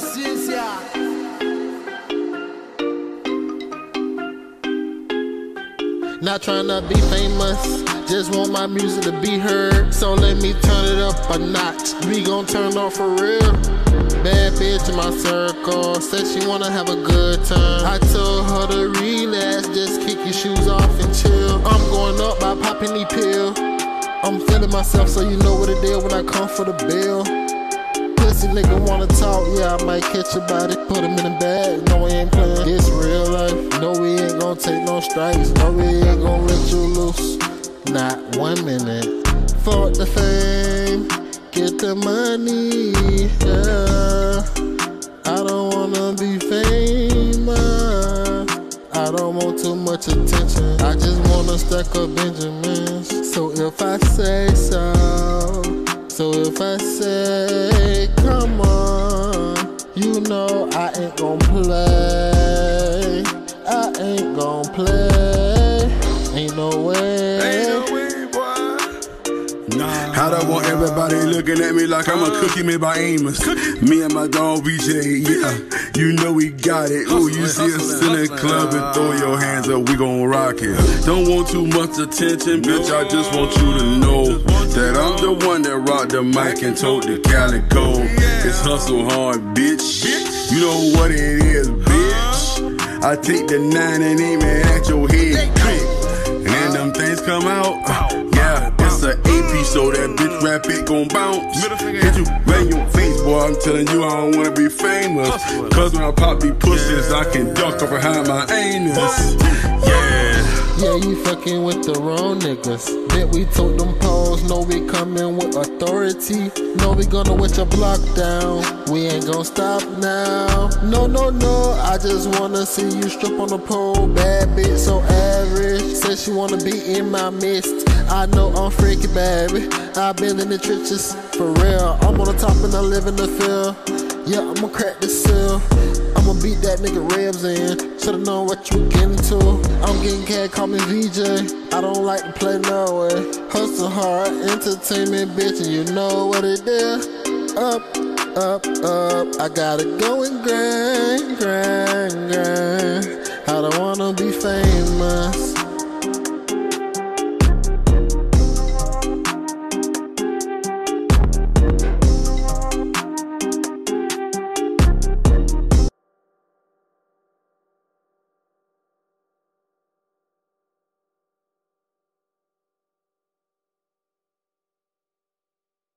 ciencia. Not trying to be famous, just want my music to be heard. So let me turn it up a notch. We gon' turn off for real. Bad bitch in my circle, said she wanna have a good time. I told her to relax, just kick your shoes off and chill. I'm going up by popping the pill. I'm feeling myself, so you know what it is when I come for the bill. Pussy nigga wanna talk, yeah, I might catch a body. Put him in the bag, no, we ain't playing. This real life, no, we ain't gonna take no strikes. No, we ain't gonna let you loose. Not one minute. Fuck the fame, get the money, yeah. I don't wanna be famous. I don't want too much attention. I just wanna stack up Benjamins. So if I say so, so if I say, you know I ain't gon' play. I ain't gon' play. Ain't no way. Ain't no way, boy. How I want everybody looking at me like I'm a uh. cookie made by Amos. Me and my dog BJ, yeah. You know we got it. Ooh, you see us in the club and throw your hands up, we gon' rock it. Don't want too much attention, bitch. I just want you to know that I'm the one that rocked the mic and told the calico. It's hustle hard, bitch. You know what it is, bitch. I take the nine and aim it at your head. And then them things come out. Yeah, it's a AP, so that bitch rap it gon' bounce. Hit you in your face, boy. I'm telling you, I don't wanna be famous. Cause when I pop these pussies, I can duck up behind my anus. Yeah. You fucking with the wrong niggas. Bet we took them poles, know we coming with authority. Know we gonna wet your block down. We ain't gonna stop now. No, no, no, I just wanna see you strip on the pole. Bad bitch, so average. Said she wanna be in my midst. I know I'm freaky, baby. I've been in the trenches for real. I'm on the top and I live in the field. Yeah, I'ma crack the seal. Beat that nigga ribs in. Should've known what you getting to. I'm getting cash, call me VJ. I don't like to play no way. Hustle hard, entertainment, bitch, and you know what it is. Up, up, up. I gotta go and grind, grind, grind. I don't wanna be famous.